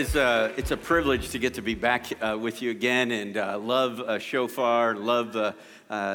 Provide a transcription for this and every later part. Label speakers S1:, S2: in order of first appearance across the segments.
S1: is a, it's a privilege to get to be back uh, with you again and uh, love uh, Shofar, love uh,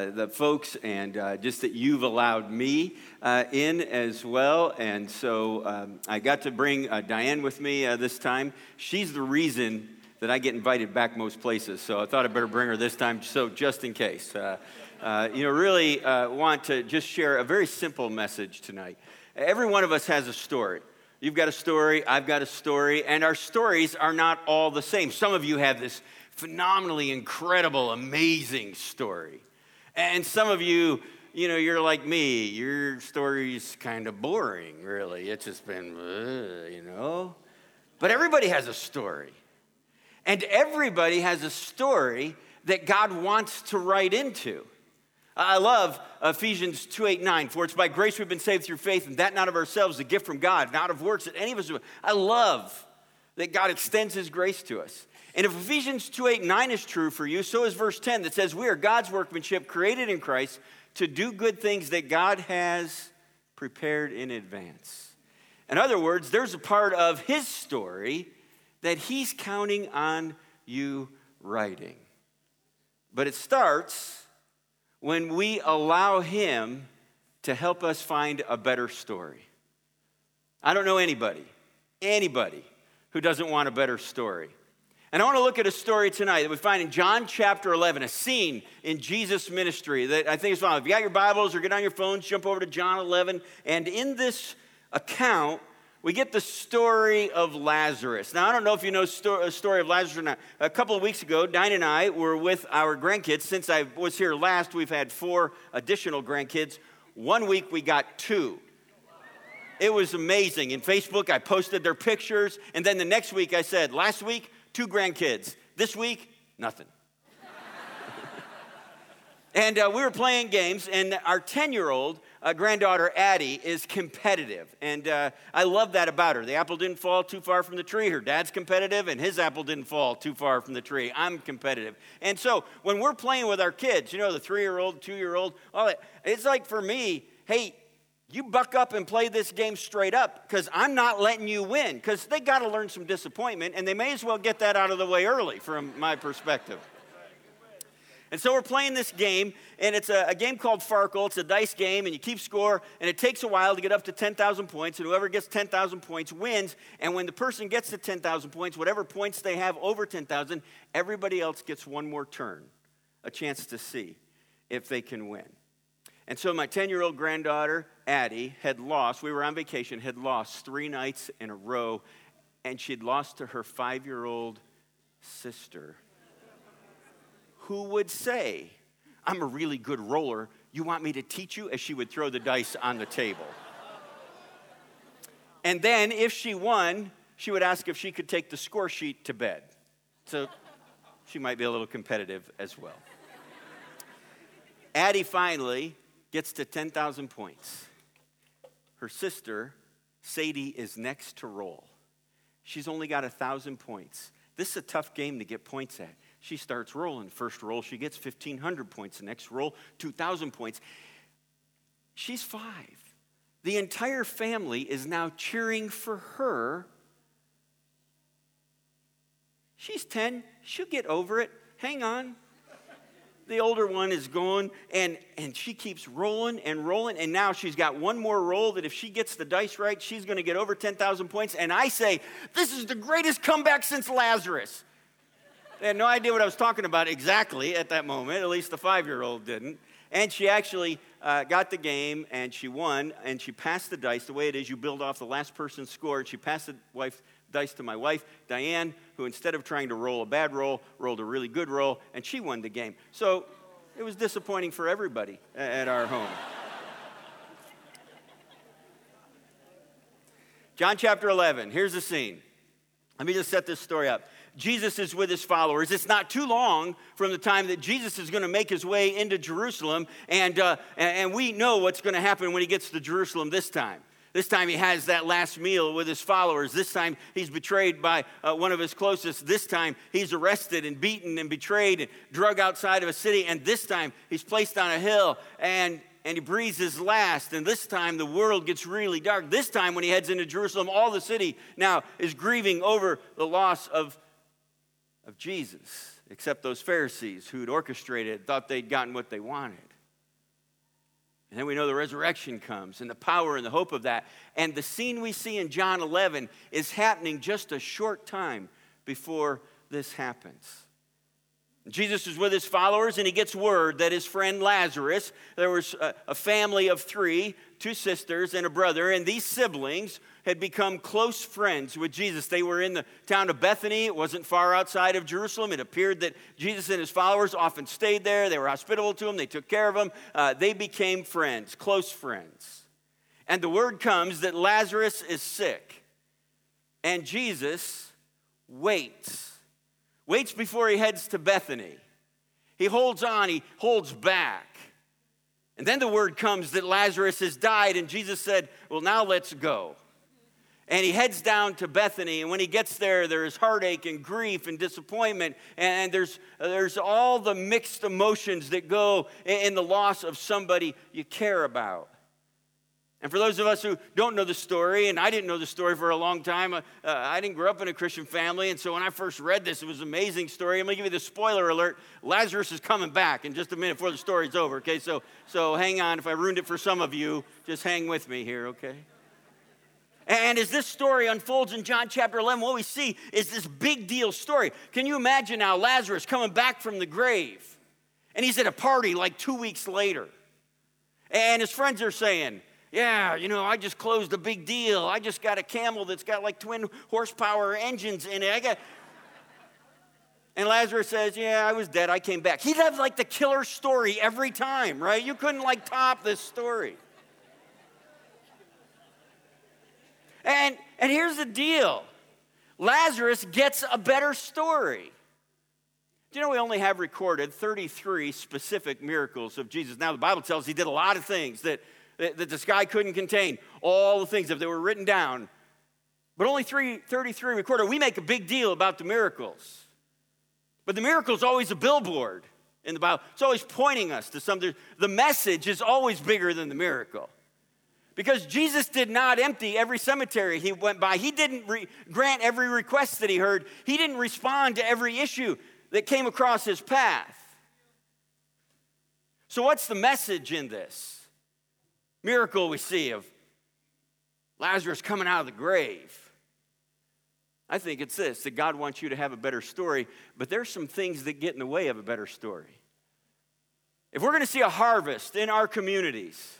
S1: the folks, and uh, just that you've allowed me uh, in as well. And so um, I got to bring uh, Diane with me this time. She's the reason that I get invited back most places, so I thought I'd better bring her this time, so just in case. you know, really want to just share a very simple message tonight. Every one of us has a story. You've got a story, I've got a story, and our stories are not all the same. Some of you have this phenomenally incredible, amazing story. And some of you, you know, you're like me. Your story's kind of boring, really. It's just been, uh, you know. But everybody has a story. And everybody has a story that God wants to write into. I love Ephesians 2 8 9. For it's by grace we've been saved through faith, and that not of ourselves, a gift from God, not of works that any of us do. I love that God extends his grace to us. And if Ephesians 2 8 9 is true for you, so is verse 10 that says, We are God's workmanship, created in Christ to do good things that God has prepared in advance. In other words, there's a part of his story that he's counting on you writing. But it starts when we allow Him to help us find a better story. I don't know anybody, anybody who doesn't want a better story. And I want to look at a story tonight that we find in John chapter 11, a scene in Jesus' ministry that I think is fun. If you got your Bibles or get on your phones, jump over to John 11. And in this account, we get the story of Lazarus. Now, I don't know if you know the story of Lazarus or not. A couple of weeks ago, Diane and I were with our grandkids. Since I was here last, we've had four additional grandkids. One week, we got two. It was amazing. In Facebook, I posted their pictures. And then the next week, I said, last week, two grandkids. This week, nothing. and uh, we were playing games, and our 10 year old uh, granddaughter Addie is competitive, and uh, I love that about her. The apple didn't fall too far from the tree. Her dad's competitive, and his apple didn't fall too far from the tree. I'm competitive, and so when we're playing with our kids, you know, the three-year-old, two-year-old, all that, it's like for me, hey, you buck up and play this game straight up because I'm not letting you win because they got to learn some disappointment, and they may as well get that out of the way early from my perspective. And so we're playing this game, and it's a, a, game called Farkle. It's a dice game, and you keep score, and it takes a while to get up to 10,000 points, and whoever gets 10,000 points wins. And when the person gets to 10,000 points, whatever points they have over 10,000, everybody else gets one more turn, a chance to see if they can win. And so my 10 year old granddaughter, Addie, had lost, we were on vacation, had lost three nights in a row, and she'd lost to her five year old sister who would say, I'm a really good roller. You want me to teach you? As she would throw the dice on the table. And then, if she won, she would ask if she could take the score sheet to bed. So she might be a little competitive as well. Addie finally gets to 10,000 points. Her sister, Sadie, is next to roll. She's only got 1,000 points. This is a tough game to get points at. She starts rolling. First roll, she gets 1,500 points. The next roll, 2,000 points. She's five. The entire family is now cheering for her. She's 10. She'll get over it. Hang on. The older one is going, and, and she keeps rolling and rolling. And now she's got one more roll that if she gets the dice right, she's going to get over 10,000 points. And I say, This is the greatest comeback since Lazarus. They had no idea what I was talking about exactly at that moment, at least the five year old didn't. And she actually uh, got the game and she won and she passed the dice. The way it is, you build off the last person's score. And she passed the wife, dice to my wife, Diane, who instead of trying to roll a bad roll, rolled a really good roll, and she won the game. So it was disappointing for everybody at our home. John chapter 11, here's the scene. Let me just set this story up. Jesus is with his followers. It's not too long from the time that Jesus is going to make his way into Jerusalem, and, uh, and we know what's going to happen when he gets to Jerusalem this time. This time he has that last meal with his followers. This time he's betrayed by uh, one of his closest. This time he's arrested and beaten and betrayed and drug outside of a city. And this time he's placed on a hill and and he breathes his last. And this time the world gets really dark. This time, when he heads into Jerusalem, all the city now is grieving over the loss of, of Jesus, except those Pharisees who'd orchestrated, thought they'd gotten what they wanted. And then we know the resurrection comes and the power and the hope of that. And the scene we see in John 11 is happening just a short time before this happens. Jesus is with his followers and he gets word that his friend Lazarus, there was a, a, family of three, two sisters and a brother, and these siblings had become close friends with Jesus. They were in the town of Bethany, it wasn't far outside of Jerusalem. It appeared that Jesus and his followers often stayed there. They were hospitable to him, they took care of him. Uh, they became friends, close friends. And the word comes that Lazarus is sick, and Jesus waits waits before he heads to Bethany. He holds on, he holds back. And then the word comes that Lazarus has died, and Jesus said, Well, now let's go. And he heads down to Bethany, and when he gets there, there's heartache and grief and disappointment, and there's, there's all the mixed emotions that go in the loss of somebody you care about. And for those of us who don't know the story, and I didn't know the story for a long time, uh, uh, I didn't grow up in a Christian family. And so when I first read this, it was an amazing story. I'm going to give you the spoiler alert Lazarus is coming back in just a minute before the story's over, okay? So, so hang on. If I ruined it for some of you, just hang with me here, okay? And as this story unfolds in John chapter 11, what we see is this big deal story. Can you imagine now Lazarus coming back from the grave? And he's at a party like two weeks later. And his friends are saying, yeah, you know, I just closed a big deal. I just got a camel that's got like twin horsepower engines in it. I got. And Lazarus says, Yeah, I was dead. I came back. He'd have like the killer story every time, right? You couldn't like top this story. And, and here's the deal Lazarus gets a better story. Do you know we only have recorded 33 specific miracles of Jesus? Now, the Bible tells he did a lot of things that that, the sky couldn't contain, all the things, if they were written down. But only three, 33 recorded. We make a big deal about the miracles. But the miracle is always a billboard in the Bible. It's always pointing us to something. The message is always bigger than the miracle. Because Jesus did not empty every cemetery he went by. He didn't re- grant every request that he heard. He didn't respond to every issue that came across his path. So, what's the message in this? miracle we see of Lazarus coming out of the grave. I think it's this that God wants you to have a better story, but there's some things that get in the way of a better story. If we're going to see a harvest in our communities,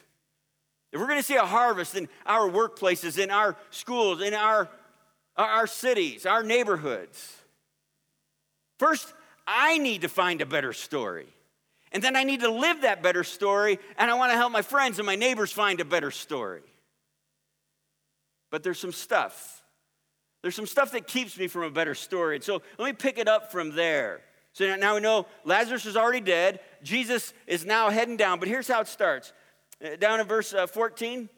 S1: if we're going to see a harvest in our workplaces, in our schools, in our, our cities, our neighborhoods, first, I need to find a better story. And then I need to live that better story, and I want to help my friends and my neighbors find a better story. But there's some stuff. There's some stuff that keeps me from a better story. And so let me pick it up from there. So now we know Lazarus is already dead. Jesus is now heading down. But here's how it starts. Uh, down in verse uh, 14.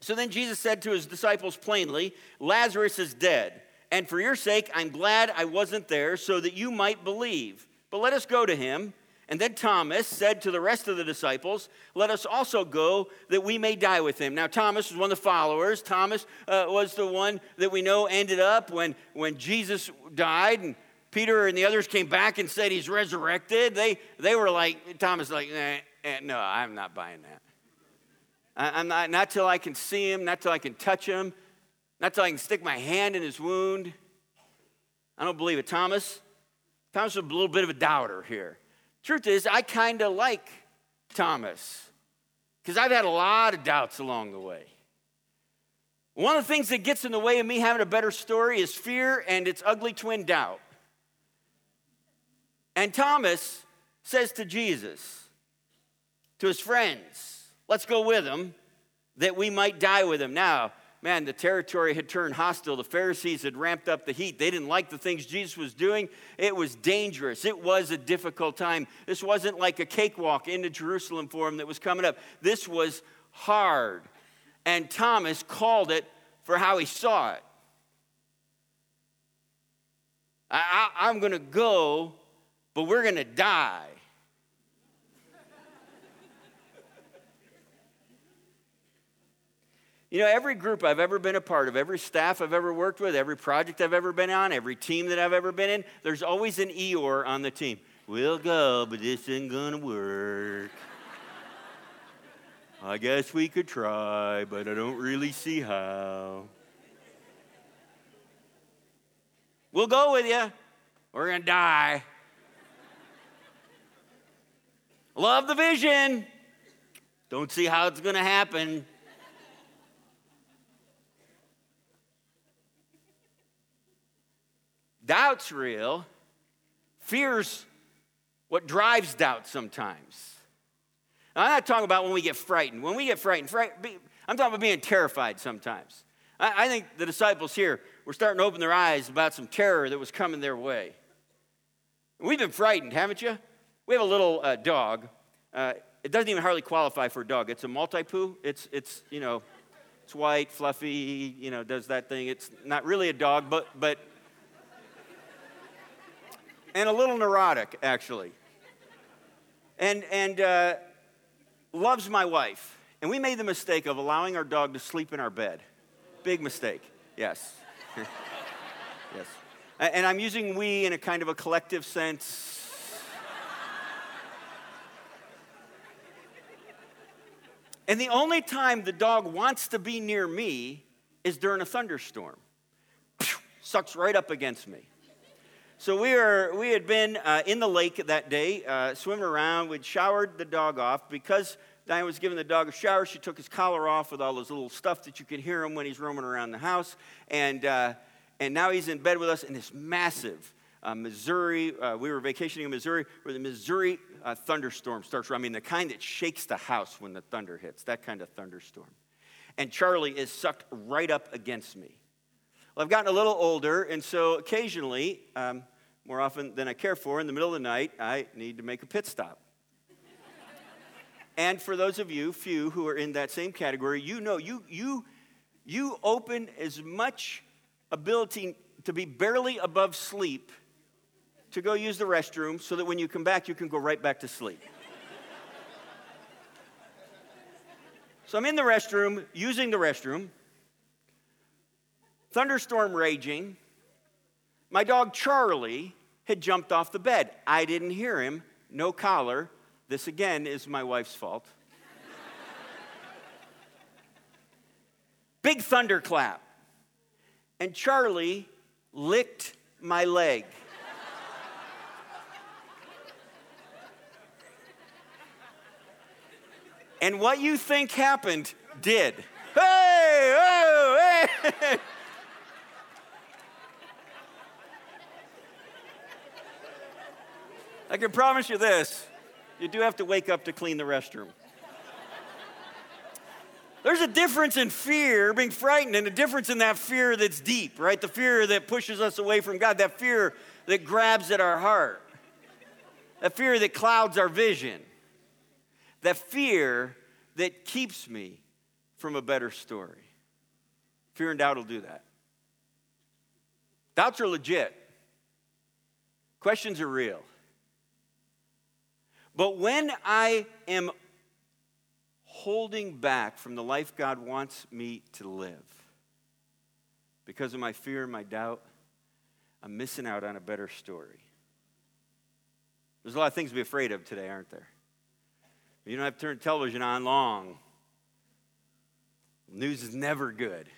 S1: So then Jesus said to his disciples plainly, Lazarus is dead. And for your sake, I'm glad I wasn't there so that you might believe. But let us go to him. And then Thomas said to the rest of the disciples, Let us also go that we may die with him. Now, Thomas was one of the followers. Thomas uh, was the one that we know ended up when, when Jesus died and Peter and the others came back and said he's resurrected. They, they were like, Thomas, like, eh, no, I'm not buying that. I'm not, not till I can see him, not till I can touch him, not till I can stick my hand in his wound. I don't believe it. Thomas, Thomas a little bit of a doubter here. Truth is, I kind of like Thomas because I've had a lot of doubts along the way. One of the things that gets in the way of me having a better story is fear and its ugly twin doubt. And Thomas says to Jesus, to his friends, let's go with him that we might die with him. Now, man, the territory had turned hostile. The Pharisees had ramped up the heat. They didn't like the things Jesus was doing. It was dangerous. It was a difficult time. This wasn't like a cakewalk into Jerusalem for him that was coming up. This was hard. And Thomas called it for how he saw it. I, am going to go, but we're going to die. You know, every group I've ever been a part of, every staff I've ever worked with, every project I've ever been on, every team that I've ever been in, there's always an Eeyore on the team. We'll go, but this ain't gonna work. I guess we could try, but I don't really see how. We'll go with you. We're gonna die. Love the vision. Don't see how it's gonna happen. Doubt's real. Fear's what drives doubt sometimes. Now, I'm not talking about when we get frightened. When we get frightened, fright, I'm talking about being terrified sometimes. I, I, think the disciples here were starting to open their eyes about some terror that was coming their way. We've been frightened, haven't you? We have a little uh, dog. Uh, it doesn't even hardly qualify for a dog. It's a Maltipoo. It's, it's, you know, it's white, fluffy, you know, does that thing. It's not really a dog, but, but and a little neurotic, actually. And, and uh, loves my wife. And we made the mistake of allowing our dog to sleep in our bed. Big mistake, yes. yes. And I'm using we in a kind of a collective sense. And the only time the dog wants to be near me is during a thunderstorm. Sucks right up against me. So we, were, we had been uh, in the lake that day, uh, swimming around. We'd showered the dog off. Because Diane was giving the dog a shower, she took his collar off with all his little stuff that you can hear him when he's roaming around the house. And, uh, and now he's in bed with us in this massive uh, Missouri, uh, we were vacationing in Missouri, where the Missouri uh, thunderstorm starts. I mean, the kind that shakes the house when the thunder hits, that kind of thunderstorm. And Charlie is sucked right up against me. Well, I've gotten a little older, and so occasionally, um, more often than I care for, in the middle of the night, I need to make a pit stop. and for those of you, few who are in that same category, you know you, you, you open as much ability to be barely above sleep to go use the restroom so that when you come back, you can go right back to sleep. so I'm in the restroom, using the restroom, thunderstorm raging. My dog Charlie had jumped off the bed. I didn't hear him, no collar. This again is my wife's fault. Big thunderclap. And Charlie licked my leg. and what you think happened did. Hey, oh, hey. I can promise you this you do have to wake up to clean the restroom. There's a difference in fear, being frightened, and a difference in that fear that's deep, right? The fear that pushes us away from God, that fear that grabs at our heart, that fear that clouds our vision, that fear that keeps me from a better story. Fear and doubt will do that. Doubts are legit, questions are real. But when I am holding back from the life God wants me to live because of my fear and my doubt, I'm missing out on a better story. There's a lot of things to be afraid of today, aren't there? You don't have to turn television on long. News is never good.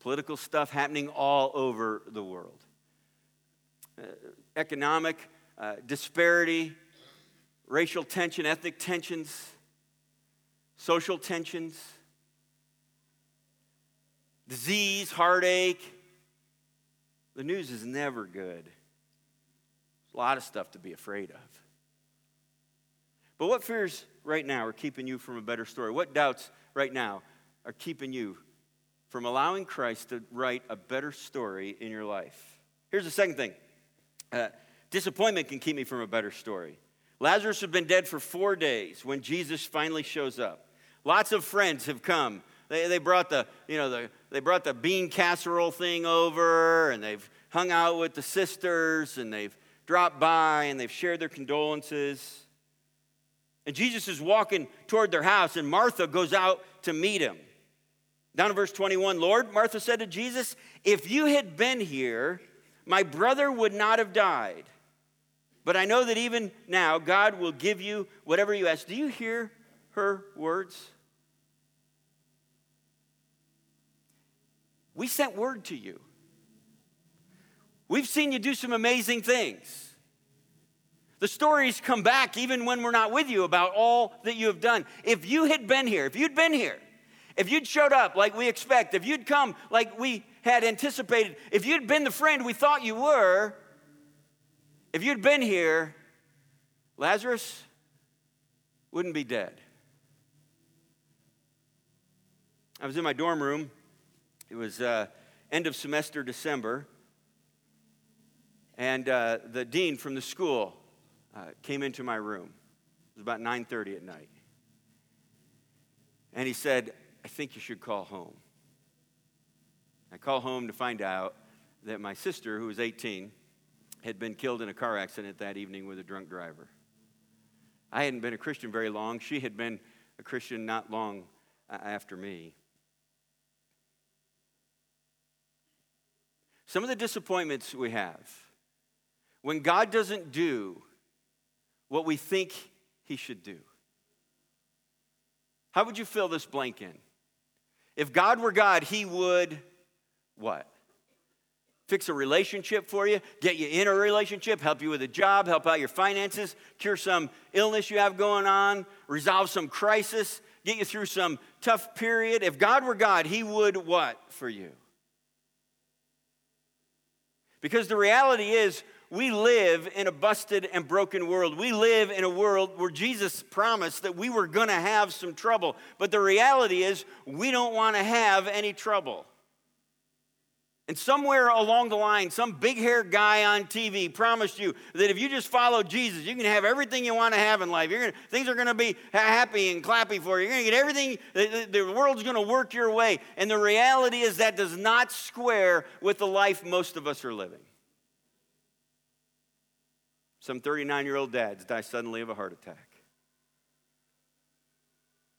S1: Political stuff happening all over the world. Uh, economic uh, disparity, racial tension, ethnic tensions, social tensions, disease, heartache. The news is never good. There's a lot of stuff to be afraid of. But what fears right now are keeping you from a better story? What doubts right now are keeping you from allowing Christ to write a better story in your life? Here's the second thing uh, disappointment can keep me from a better story. Lazarus had been dead for four days when Jesus finally shows up. Lots of friends have come. They, they brought the, you know, the, they brought the bean casserole thing over and they've hung out with the sisters and they've dropped by and they've shared their condolences. And Jesus is walking toward their house and Martha goes out to meet him. Down in verse 21, Lord, Martha said to Jesus, If you had been here, my brother would not have died. But I know that even now, God will give you whatever you ask. Do you hear her words? We sent word to you. We've seen you do some amazing things. The stories come back even when we're not with you about all that you have done. If you had been here, if you'd been here, if you'd showed up like we expect, if you'd come like we had anticipated, if you'd been the friend we thought you were, if you'd been here, Lazarus wouldn't be dead. I was in my dorm room. It was uh, end of semester December. And uh, the dean from the school uh, came into my room. It was about 9:30 at night. And he said, I think you should call home. I call home to find out that my sister, who was 18, had been killed in a car accident that evening with a drunk driver. I hadn't been a Christian very long. She had been a Christian not long uh, after me. Some of the disappointments we have when God doesn't do what we think He should do. How would you fill this blank in? If God were God, He would what? Fix a relationship for you, get you in a relationship, help you with a job, help out your finances, cure some illness you have going on, resolve some crisis, get you through some tough period. If God were God, He would what for you? Because the reality is, we live in a busted and broken world. We live in a world where Jesus promised that we were going to have some trouble. But the reality is, we don't want to have any trouble. And somewhere along the line, some big haired guy on TV promised you that if you just follow Jesus, you can have everything you want to have in life. Gonna, things are going to be happy and clappy for you. You're going to get everything, the, the world's going to work your way. And the reality is that does not square with the life most of us are living. Some 39 year old dads die suddenly of a heart attack.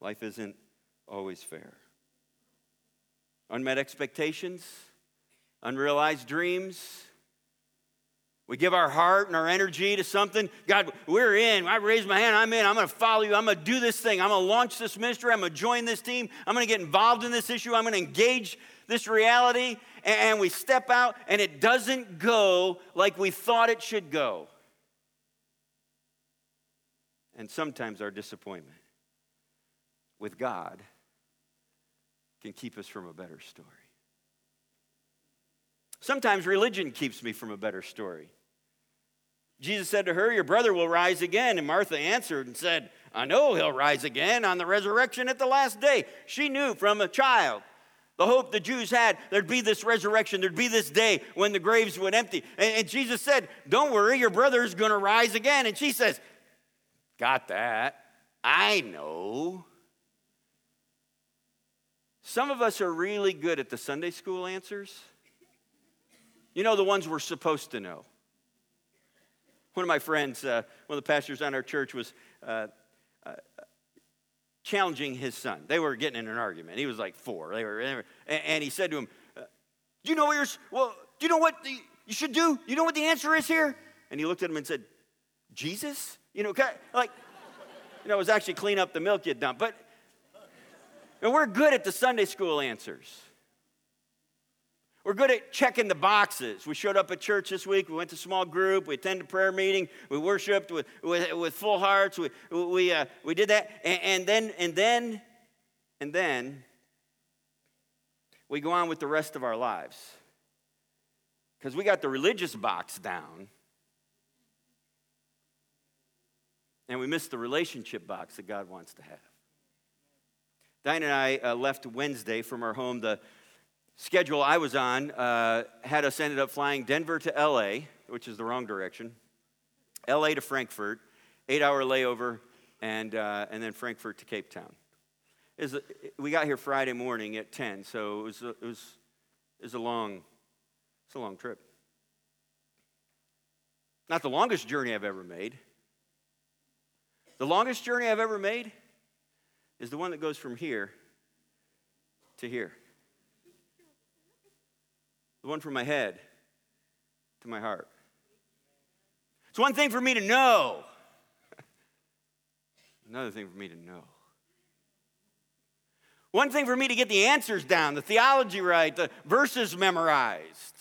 S1: Life isn't always fair. Unmet expectations, unrealized dreams. We give our heart and our energy to something. God, we're in. I raise my hand. I'm in. I'm going to follow you. I'm going to do this thing. I'm going to launch this ministry. I'm going to join this team. I'm going to get involved in this issue. I'm going to engage this reality. And we step out, and it doesn't go like we thought it should go and sometimes our disappointment with God can keep us from a better story. Sometimes religion keeps me from a better story. Jesus said to her, Your brother will rise again. And Martha answered and said, I know he'll rise again on the resurrection at the last day. She knew from a child the hope the Jews had there'd be this resurrection, there'd be this day when the graves would empty. And, and Jesus said, Don't worry, your brother's gonna rise again. And she says, Got that. I know. Some of us are really good at the Sunday school answers. You know, the ones we're supposed to know. One of my friends, uh, one of the pastors on our church, was uh, uh, challenging his son. They were getting in an argument. He was like four. They were, and he said to him, uh, "Do you know what you're? Well, do you know what the, you should do? You know what the answer is here?" And he looked at him and said, "Jesus." You know, like, you know, it was actually clean up the milk you dumped. But and we're good at the Sunday school answers. We're good at checking the boxes. We showed up at church this week. We went to small group. We attended prayer meeting. We worshiped with, with, with full hearts. We, we, uh, we did that. And, and then, and then, and then, we go on with the rest of our lives. Because we got the religious box down. and we miss the relationship box that God wants to have. Diane and I uh, left Wednesday from our home. The schedule I was on uh, had us ended up flying Denver to LA, which is the wrong direction, LA to Frankfurt, eight hour layover, and, uh, and then Frankfurt to Cape Town. A, we got here Friday morning at 10, so it was a, it was, it was a long, it's a long trip. Not the longest journey I've ever made. The longest journey I've ever made is the one that goes from here to here. The one from my head to my heart. It's one thing for me to know, another thing for me to know. One thing for me to get the answers down, the theology right, the verses memorized.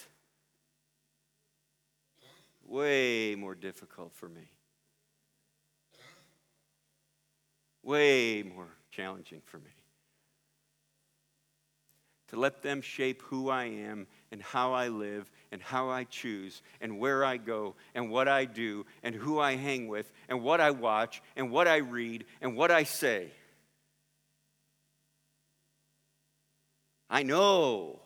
S1: Way more difficult for me. Way more challenging for me. To let them shape who I am and how I live and how I choose and where I go and what I do and who I hang with and what I watch and what I read and what I say. I know.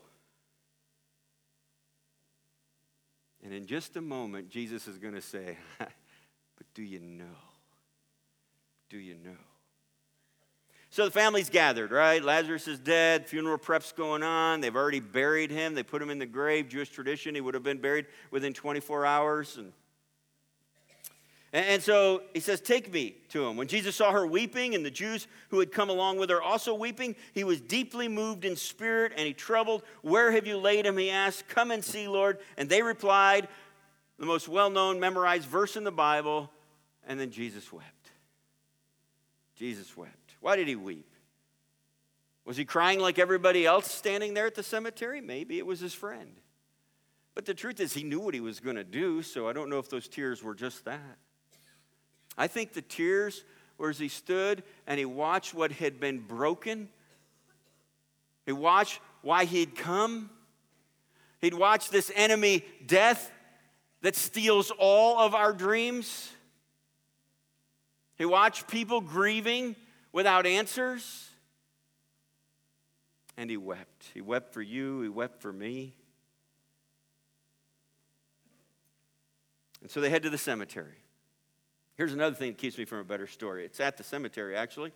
S1: And in just a moment, Jesus is going to say, But do you know? Do you know? So the family's gathered, right? Lazarus is dead, funeral prep's going on. They've already buried him. They put him in the grave. Jewish tradition, he would have been buried within 24 hours. And, and so he says, Take me to him. When Jesus saw her weeping and the Jews who had come along with her also weeping, he was deeply moved in spirit and he troubled. Where have you laid him? He asked. Come and see, Lord. And they replied, the most well known, memorized verse in the Bible. And then Jesus wept. Jesus wept. Why did he weep? Was he crying like everybody else standing there at the cemetery? Maybe it was his friend. But the truth is, he knew what he was going to do, so I don't know if those tears were just that. I think the tears were as he stood and he watched what had been broken. He watched why he'd come. He'd watched this enemy, death, that steals all of our dreams. He watched people grieving without answers. And he wept. He wept for you, he wept for me. And so they head to the cemetery. Here's another thing that keeps me from a better story. It's at the cemetery, actually.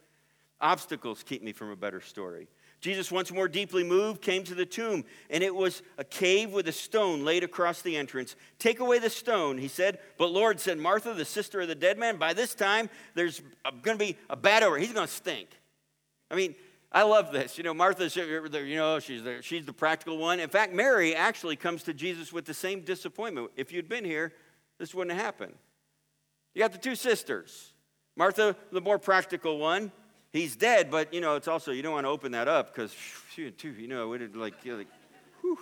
S1: Obstacles keep me from a better story. Jesus, once more deeply moved, came to the tomb, and it was a cave with a stone laid across the entrance. Take away the stone, he said. But Lord, said Martha, the sister of the dead man, by this time there's uh, going to be a bad odor. He's going to stink. I mean, I love this. You know, Martha, uh, uh, you know, she's the, she's the practical one. In fact, Mary actually comes to Jesus with the same disappointment. If you'd been here, this wouldn't have happened. You got the two sisters. Martha, the more practical one, he's dead, but you know, it's also, you don't want to open that up because, you know, like, you like, whew.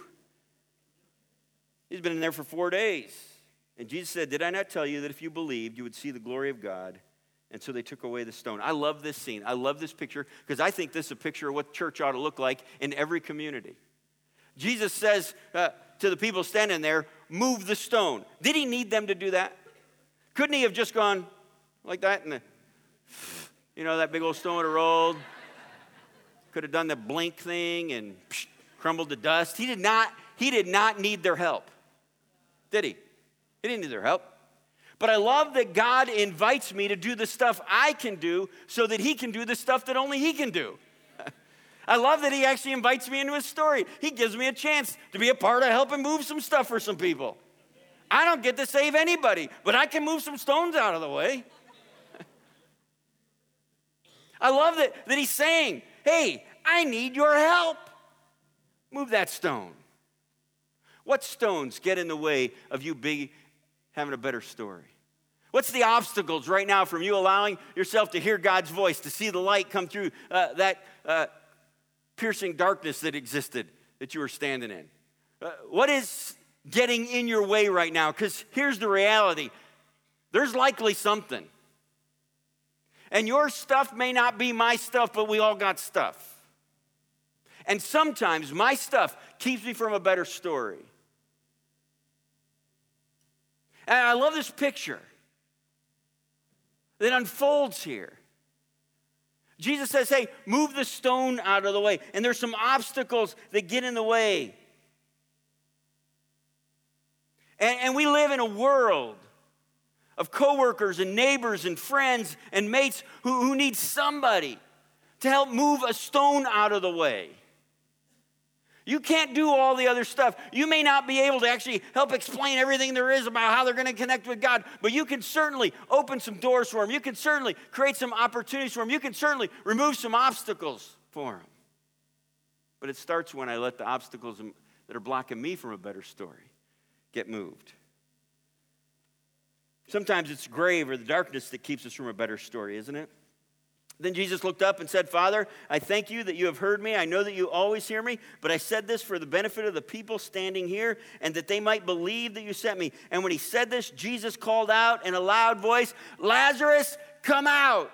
S1: He's been in there for four days. And Jesus said, Did I not tell you that if you believed, you would see the glory of God? And so they took away the stone. I love this scene. I love this picture because I think this is a picture of what church ought to look like in every community. Jesus says uh, to the people standing there, Move the stone. Did he need them to do that? Couldn't he have just gone like that and you know, that big old stone would have rolled. Could have done the blink thing and psh, crumbled to dust. He did not, he did not need their help. Did he? He didn't need their help. But I love that God invites me to do the stuff I can do so that he can do the stuff that only he can do. I love that he actually invites me into his story. He gives me a chance to be a part of helping move some stuff for some people. I don't get to save anybody, but I can move some stones out of the way. I love that, that he's saying, hey, I need your help. Move that stone. What stones get in the way of you be, having a better story? What's the obstacles right now from you allowing yourself to hear God's voice, to see the light come through uh, that uh, piercing darkness that existed that you were standing in? Uh, what is getting in your way right now? Because here's the reality there's likely something. And your stuff may not be my stuff, but we all got stuff. And sometimes my stuff keeps me from a better story. And I love this picture that unfolds here. Jesus says, Hey, move the stone out of the way. And there's some obstacles that get in the way. And, and we live in a world of coworkers and neighbors and friends and mates who, who need somebody to help move a stone out of the way. You can't do all the other stuff. You may not be able to actually help explain everything there is about how they're going to connect with God, but you can certainly open some doors for them. You can certainly create some opportunities for them. You can certainly remove some obstacles for them. But it starts when I let the obstacles that are blocking me from a better story get moved. Sometimes it's grave or the darkness that keeps us from a better story, isn't it? Then Jesus looked up and said, Father, I thank you that you have heard me. I know that you always hear me, but I said this for the benefit of the people standing here and that they might believe that you sent me. And when he said this, Jesus called out in a loud voice, Lazarus, come out.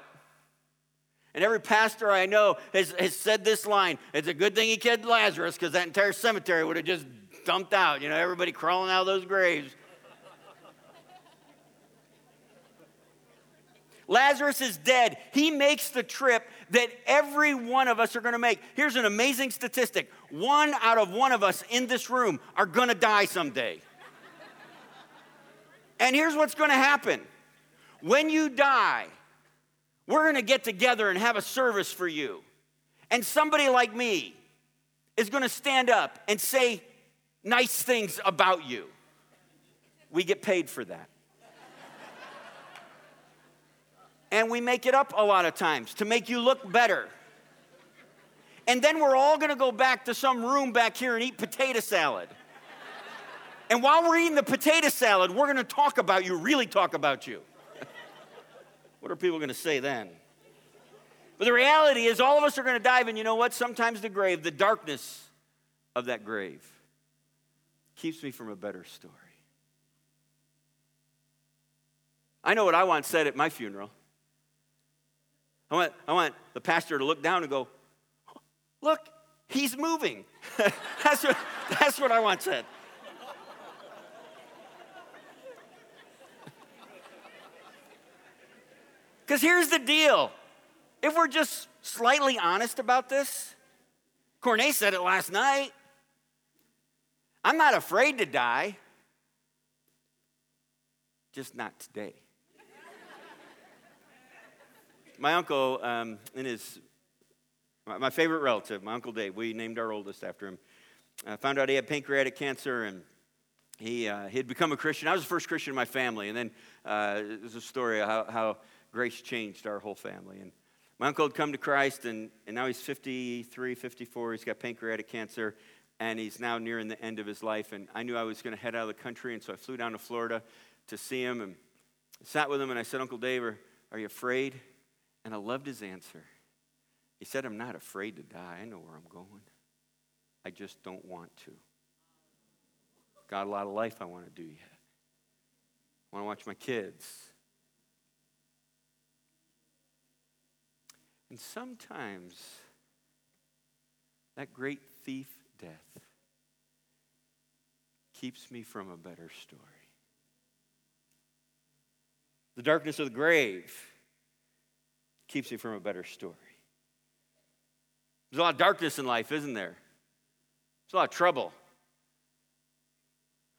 S1: And every pastor I know has, has said this line. It's a good thing he killed Lazarus because that entire cemetery would have just dumped out. You know, everybody crawling out of those graves. Lazarus is dead. He makes the trip that every one of us are going to make. Here's an amazing statistic one out of one of us in this room are going to die someday. and here's what's going to happen when you die, we're going to get together and have a service for you. And somebody like me is going to stand up and say nice things about you. We get paid for that. And we make it up a lot of times to make you look better. And then we're all gonna go back to some room back here and eat potato salad. And while we're eating the potato salad, we're gonna talk about you, really talk about you. what are people gonna say then? But the reality is, all of us are gonna dive, and you know what? Sometimes the grave, the darkness of that grave, keeps me from a better story. I know what I once said at my funeral. I want, I want the pastor to look down and go, Look, he's moving. that's, what, that's what I want said. Because here's the deal if we're just slightly honest about this, Cornay said it last night. I'm not afraid to die, just not today my uncle, um, his, my favorite relative, my Uncle Dave, we named our oldest after him, I found out he had pancreatic cancer and he, uh, he had become a Christian. I was the first Christian in my family. And then uh, there's a story of how, how grace changed our whole family. And my uncle had come to Christ, and, and now he's 53, 54. He's got pancreatic cancer, and he's now nearing the end of his life. And I knew I was going to head out of the country, and so I flew down to Florida to see him and sat with him. And I said, Uncle Dave, are, are you afraid? And I loved his answer. He said, I'm not afraid to die. I know where I'm going. I just don't want to. Got a lot of life I want to do yet. I want to watch my kids. And sometimes that great thief death keeps me from a better story. The darkness of the grave keeps you from a better story. There's a lot of darkness in life, isn't there? There's a lot of trouble,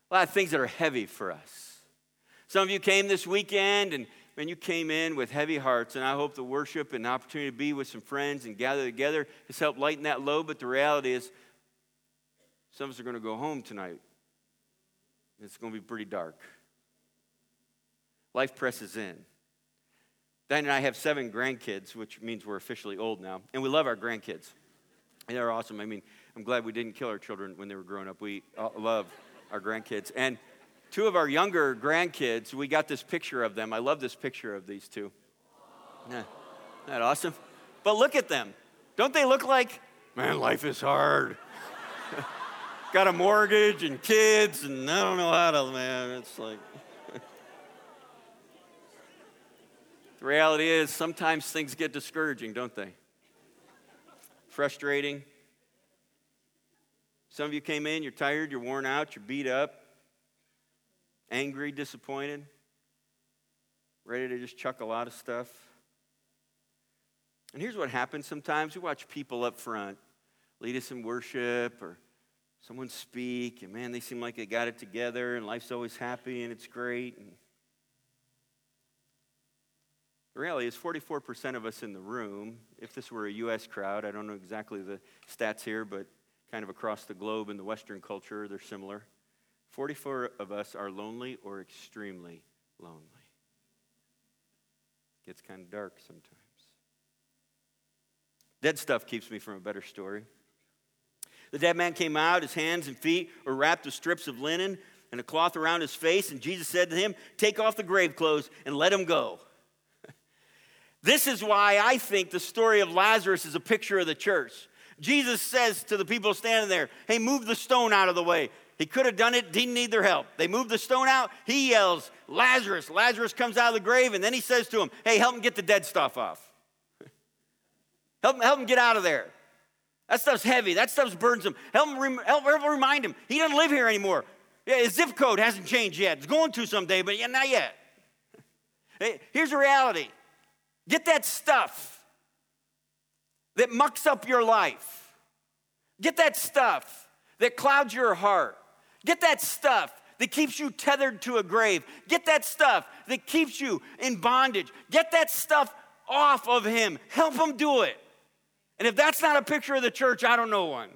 S1: a lot of things that are heavy for us. Some of you came this weekend and man, you came in with heavy hearts, and I hope the worship and the opportunity to be with some friends and gather together has helped lighten that load. But the reality is, some of us are going to go home tonight. It's going to be pretty dark. Life presses in. Diane and I have seven grandkids, which means we're officially old now, and we love our grandkids. They're awesome. I mean, I'm glad we didn't kill our children when they were growing up. We uh, love our grandkids. And two of our younger grandkids, we got this picture of them. I love this picture of these two. Yeah. Isn't that awesome? But look at them. Don't they look like, man, life is hard. got a mortgage and kids, and I don't know how to, man. It's like. The reality is, sometimes things get discouraging, don't they? Frustrating. Some of you came in, you're tired, you're worn out, you're beat up, angry, disappointed, ready to just chuck a lot of stuff. And here's what happens sometimes we watch people up front lead us in worship or someone speak, and man, they seem like they got it together, and life's always happy and it's great. And the reality is 44% of us in the room, if this were a U.S. crowd, I don't know exactly the stats here, but kind of across the globe in the Western culture, they're similar. 44 of us are lonely or extremely lonely. Gets kind of dark sometimes. Dead stuff keeps me from a better story. The dead man came out, his hands and feet were wrapped with strips of linen and a cloth around his face. And Jesus said to him, Take off the grave clothes and let him go. This is why I think the story of Lazarus is a picture of the church. Jesus says to the people standing there, Hey, move the stone out of the way. He could have done it, didn't need their help. They move the stone out. He yells, Lazarus. Lazarus comes out of the grave, and then he says to him, Hey, help him get the dead stuff off. help, him, help him get out of there. That stuff's heavy. That stuff's burdensome. Help him, help, help remind him. He doesn't live here anymore. Yeah, his zip code hasn't changed yet. It's going to someday, but yeah, not yet. Here's the reality get that stuff that mucks up your life, get that stuff that clouds your heart, get that stuff that keeps you tethered to a grave, get that stuff that keeps you in bondage, get that stuff off of him. Help him do it. And if that's not a picture of the church, I don't know one.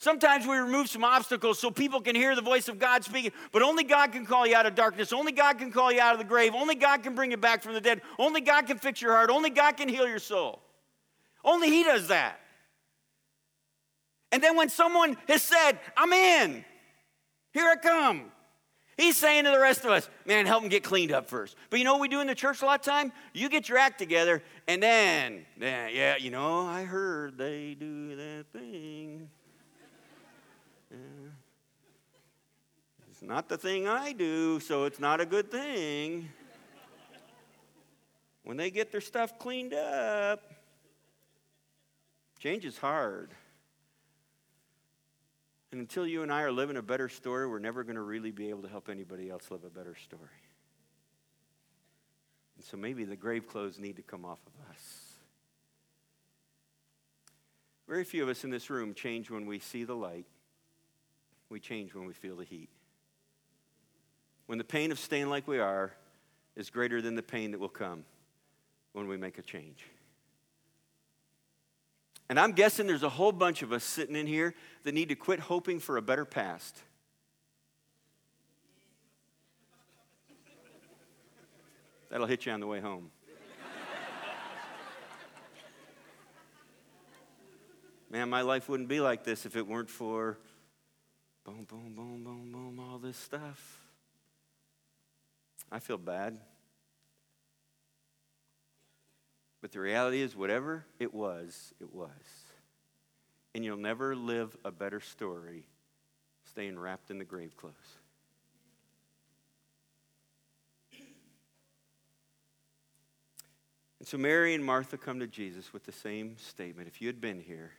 S1: Sometimes we remove some obstacles so people can hear the voice of God speaking, but only God can call you out of darkness. Only God can call you out of the grave. Only God can bring you back from the dead. Only God can fix your heart. Only God can heal your soul. Only He does that. And then when someone has said, I'm in, here I come, He's saying to the rest of us, man, help them get cleaned up first. But you know what we do in the church a lot of time? You get your act together, and then, yeah, yeah you know, I heard they do that thing. It's not the thing I do, so it's not a good thing. When they get their stuff cleaned up, change is hard. And until you and I are living a better story, we're never going to really be able to help anybody else live a better story. And so maybe the grave clothes need to come off of us. Very few of us in this room change when we see the light. We change when we feel the heat. When the pain of staying like we are is greater than the pain that will come when we make a change. And I'm guessing there's a whole bunch of us sitting in here that need to quit hoping for a better past. That'll hit you on the way home. Man, my life wouldn't be like this if it weren't for boom, boom, boom, boom, boom, all this stuff. I feel bad. But the reality is, whatever it was, it was. And you'll never live a better story staying wrapped in the grave clothes. And so Mary and Martha come to Jesus with the same statement. If you had been here,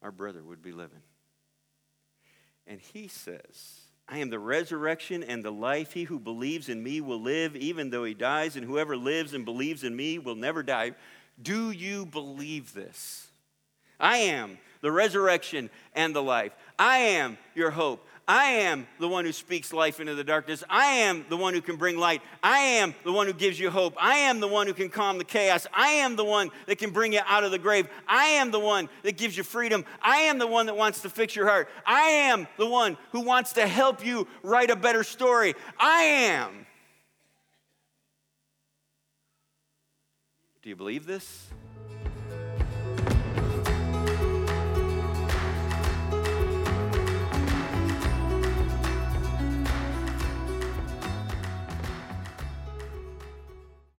S1: our brother would be living. And he says, I am the resurrection and the life. He who believes in me will live even though he dies, and whoever lives and believes in me will never die. Do you believe this? I am the resurrection and the life. I am your hope. I am the one who speaks life into the darkness. I am the one who can bring light. I am the one who gives you hope. I am the one who can calm the chaos. I am the one that can bring you out of the grave. I am the one that gives you freedom. I am the one that wants to fix your heart. I am the one who wants to help you write a better story. I am. Do you believe this?